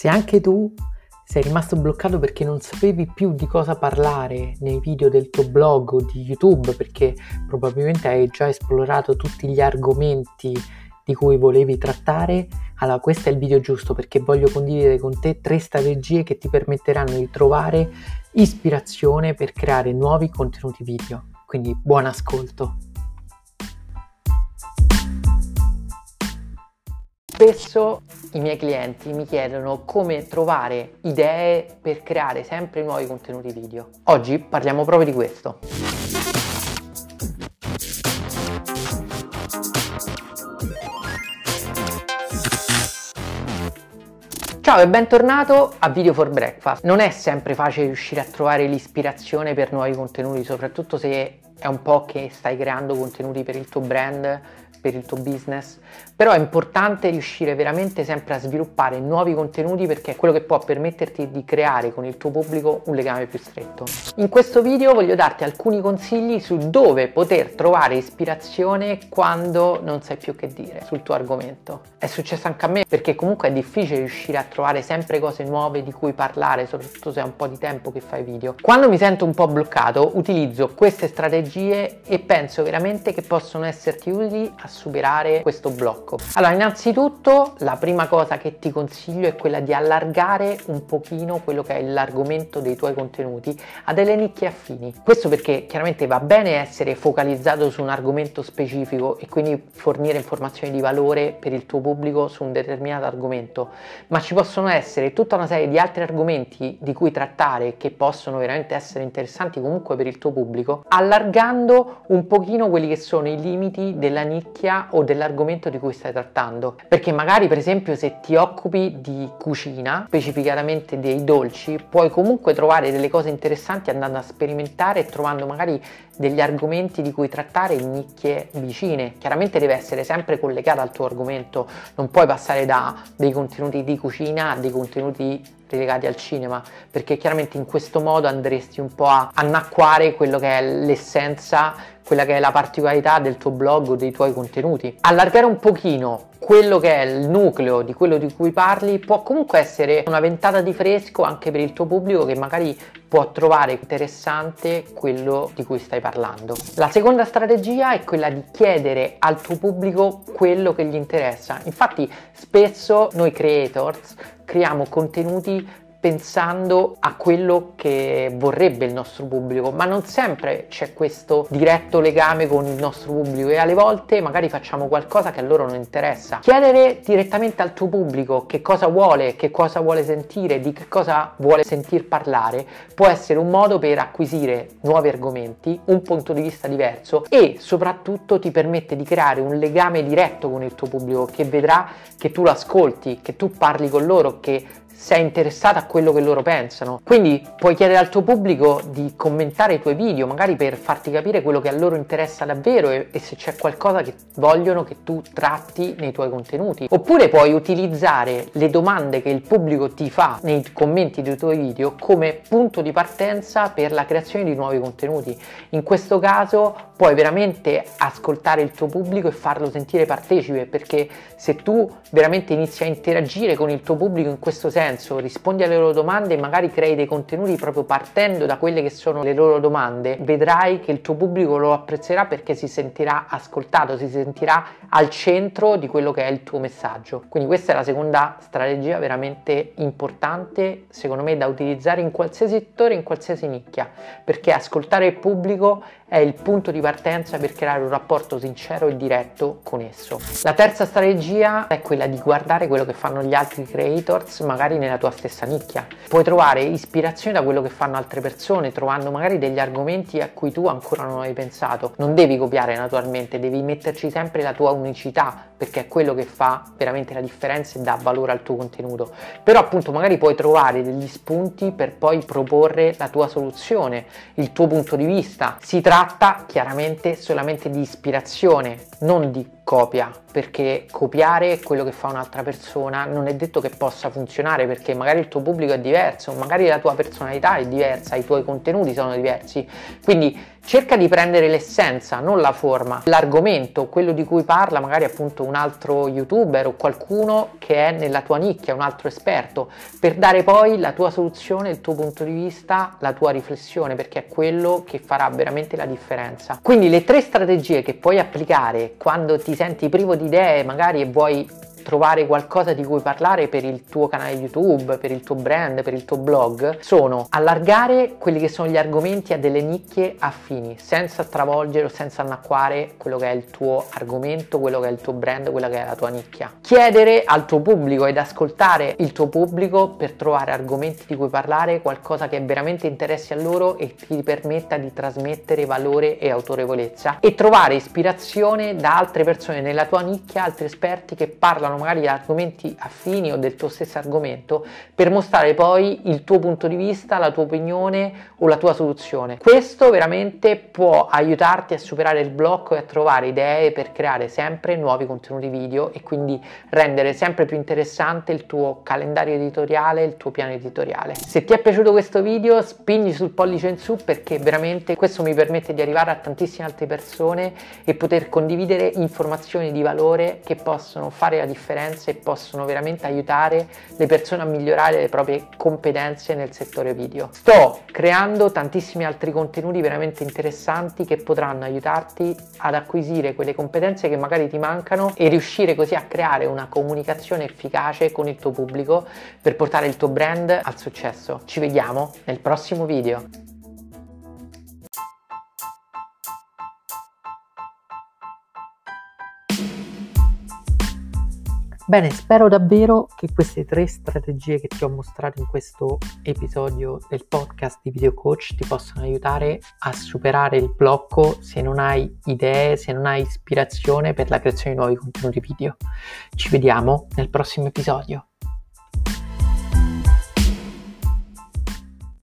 Se anche tu sei rimasto bloccato perché non sapevi più di cosa parlare nei video del tuo blog o di YouTube, perché probabilmente hai già esplorato tutti gli argomenti di cui volevi trattare, allora questo è il video giusto perché voglio condividere con te tre strategie che ti permetteranno di trovare ispirazione per creare nuovi contenuti video. Quindi buon ascolto! Spesso i miei clienti mi chiedono come trovare idee per creare sempre nuovi contenuti video. Oggi parliamo proprio di questo. Ciao e bentornato a Video for Breakfast. Non è sempre facile riuscire a trovare l'ispirazione per nuovi contenuti, soprattutto se è un po' che stai creando contenuti per il tuo brand, per il tuo business, però è importante riuscire veramente sempre a sviluppare nuovi contenuti perché è quello che può permetterti di creare con il tuo pubblico un legame più stretto. In questo video voglio darti alcuni consigli su dove poter trovare ispirazione quando non sai più che dire sul tuo argomento. È successo anche a me perché comunque è difficile riuscire a trovare sempre cose nuove di cui parlare, soprattutto se è un po' di tempo che fai video. Quando mi sento un po' bloccato utilizzo queste strategie e penso veramente che possono esserti utili a superare questo blocco. Allora, innanzitutto la prima cosa che ti consiglio è quella di allargare un pochino quello che è l'argomento dei tuoi contenuti a delle nicchie affini. Questo perché chiaramente va bene essere focalizzato su un argomento specifico e quindi fornire informazioni di valore per il tuo pubblico su un determinato argomento, ma ci possono essere tutta una serie di altri argomenti di cui trattare che possono veramente essere interessanti comunque per il tuo pubblico, allargando un pochino quelli che sono i limiti della nicchia nicchia o dell'argomento di cui stai trattando. Perché magari per esempio se ti occupi di cucina, specificatamente dei dolci, puoi comunque trovare delle cose interessanti andando a sperimentare e trovando magari degli argomenti di cui trattare in nicchie vicine. Chiaramente deve essere sempre collegata al tuo argomento, non puoi passare da dei contenuti di cucina a dei contenuti relegati al cinema, perché chiaramente in questo modo andresti un po' a annacquare quello che è l'essenza, quella che è la particolarità del tuo blog o dei tuoi contenuti. Allargare un pochino quello che è il nucleo di quello di cui parli può comunque essere una ventata di fresco anche per il tuo pubblico che magari può trovare interessante quello di cui stai parlando. La seconda strategia è quella di chiedere al tuo pubblico quello che gli interessa. Infatti spesso noi creators creiamo contenuti pensando a quello che vorrebbe il nostro pubblico, ma non sempre c'è questo diretto legame con il nostro pubblico e alle volte magari facciamo qualcosa che a loro non interessa. Chiedere direttamente al tuo pubblico che cosa vuole, che cosa vuole sentire, di che cosa vuole sentir parlare, può essere un modo per acquisire nuovi argomenti, un punto di vista diverso e soprattutto ti permette di creare un legame diretto con il tuo pubblico che vedrà che tu lo ascolti, che tu parli con loro, che sei interessato a quello che loro pensano. Quindi puoi chiedere al tuo pubblico di commentare i tuoi video, magari per farti capire quello che a loro interessa davvero e, e, se c'è qualcosa che vogliono che tu tratti nei tuoi contenuti. Oppure puoi utilizzare le domande che il pubblico ti fa nei commenti dei tuoi video come punto di partenza per la creazione di nuovi contenuti. In questo caso puoi veramente ascoltare il tuo pubblico e farlo sentire partecipe perché se tu veramente inizi a interagire con il tuo pubblico in questo senso, senso rispondi alle loro domande e magari crei dei contenuti proprio partendo da quelle che sono le loro domande, vedrai che il tuo pubblico lo apprezzerà perché si sentirà ascoltato, si sentirà al centro di quello che è il tuo messaggio. Quindi questa è la seconda strategia veramente importante, secondo me, da utilizzare in qualsiasi settore, in qualsiasi nicchia, perché ascoltare il pubblico è il punto di partenza per creare un rapporto sincero e diretto con esso. La terza strategia è quella di guardare quello che fanno gli altri creators, magari nella tua stessa nicchia. Puoi trovare ispirazione da quello che fanno altre persone, trovando magari degli argomenti a cui tu ancora non hai pensato. Non devi copiare naturalmente, devi metterci sempre la tua unicità, perché è quello che fa veramente la differenza e dà valore al tuo contenuto. Però appunto magari puoi trovare degli spunti per poi proporre la tua soluzione, il tuo punto di vista. Si tratta chiaramente solamente di ispirazione, non di copia, perché copiare quello che fa un'altra persona non è detto che possa funzionare, perché magari il tuo pubblico è diverso, magari la tua personalità è diversa, i tuoi contenuti sono diversi. Quindi cerca di prendere l'essenza, non la forma, l'argomento, quello di cui parla magari appunto un altro youtuber o qualcuno che è nella tua nicchia, un altro esperto, per dare poi la tua soluzione, il tuo punto di vista, la tua riflessione, perché è quello che farà veramente la differenza. Quindi le tre strategie che puoi applicare quando ti senti privo di idee, magari e vuoi trovare qualcosa di cui parlare per il tuo canale YouTube, per il tuo brand, per il tuo blog, sono allargare quelli che sono gli argomenti a delle nicchie affini, senza travolgere o senza annacquare quello che è il tuo argomento, quello che è il tuo brand, quella che è la tua nicchia. Chiedere al tuo pubblico ed ascoltare il tuo pubblico per trovare argomenti di cui parlare, qualcosa che veramente interessi a loro e ti permetta di trasmettere valore e autorevolezza e trovare ispirazione da altre persone nella tua nicchia, altri esperti che parlano magari di argomenti affini o del tuo stesso argomento per mostrare poi il tuo punto di vista, la tua opinione o la tua soluzione. Questo veramente può aiutarti a superare il blocco e a trovare idee per creare sempre nuovi contenuti video e quindi rendere sempre più interessante il tuo calendario editoriale, il tuo piano editoriale. Se ti è piaciuto questo video spingi sul pollice in su perché veramente questo mi permette di arrivare a tantissime altre persone e poter condividere informazioni di valore che possono fare la differenza differenza e possono veramente aiutare le persone a migliorare le proprie competenze nel settore video. Sto creando tantissimi altri contenuti veramente interessanti che potranno aiutarti ad acquisire quelle competenze che magari ti mancano e riuscire così a creare una comunicazione efficace con il tuo pubblico per portare il tuo brand al successo. Ci vediamo nel prossimo video. Bene, spero davvero che queste tre strategie che ti ho mostrato in questo episodio del podcast di Video Coach ti possano aiutare a superare il blocco se non hai idee, se non hai ispirazione per la creazione di nuovi contenuti video. Ci vediamo nel prossimo episodio.